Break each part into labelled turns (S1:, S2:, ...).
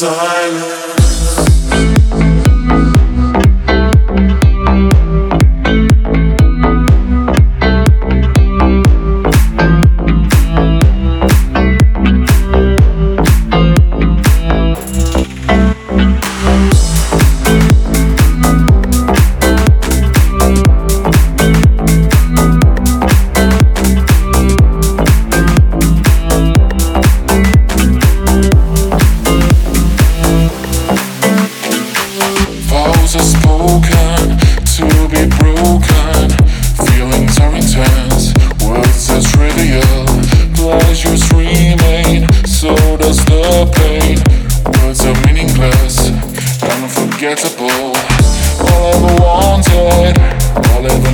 S1: silence. Remain, so does the pain. Words are meaningless, unforgettable. All I ever wanted, all I ever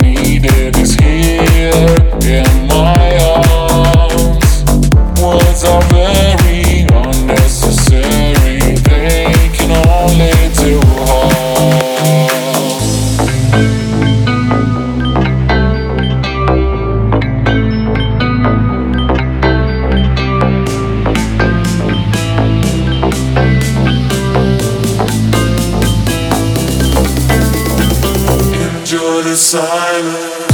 S1: Enjoy the silence.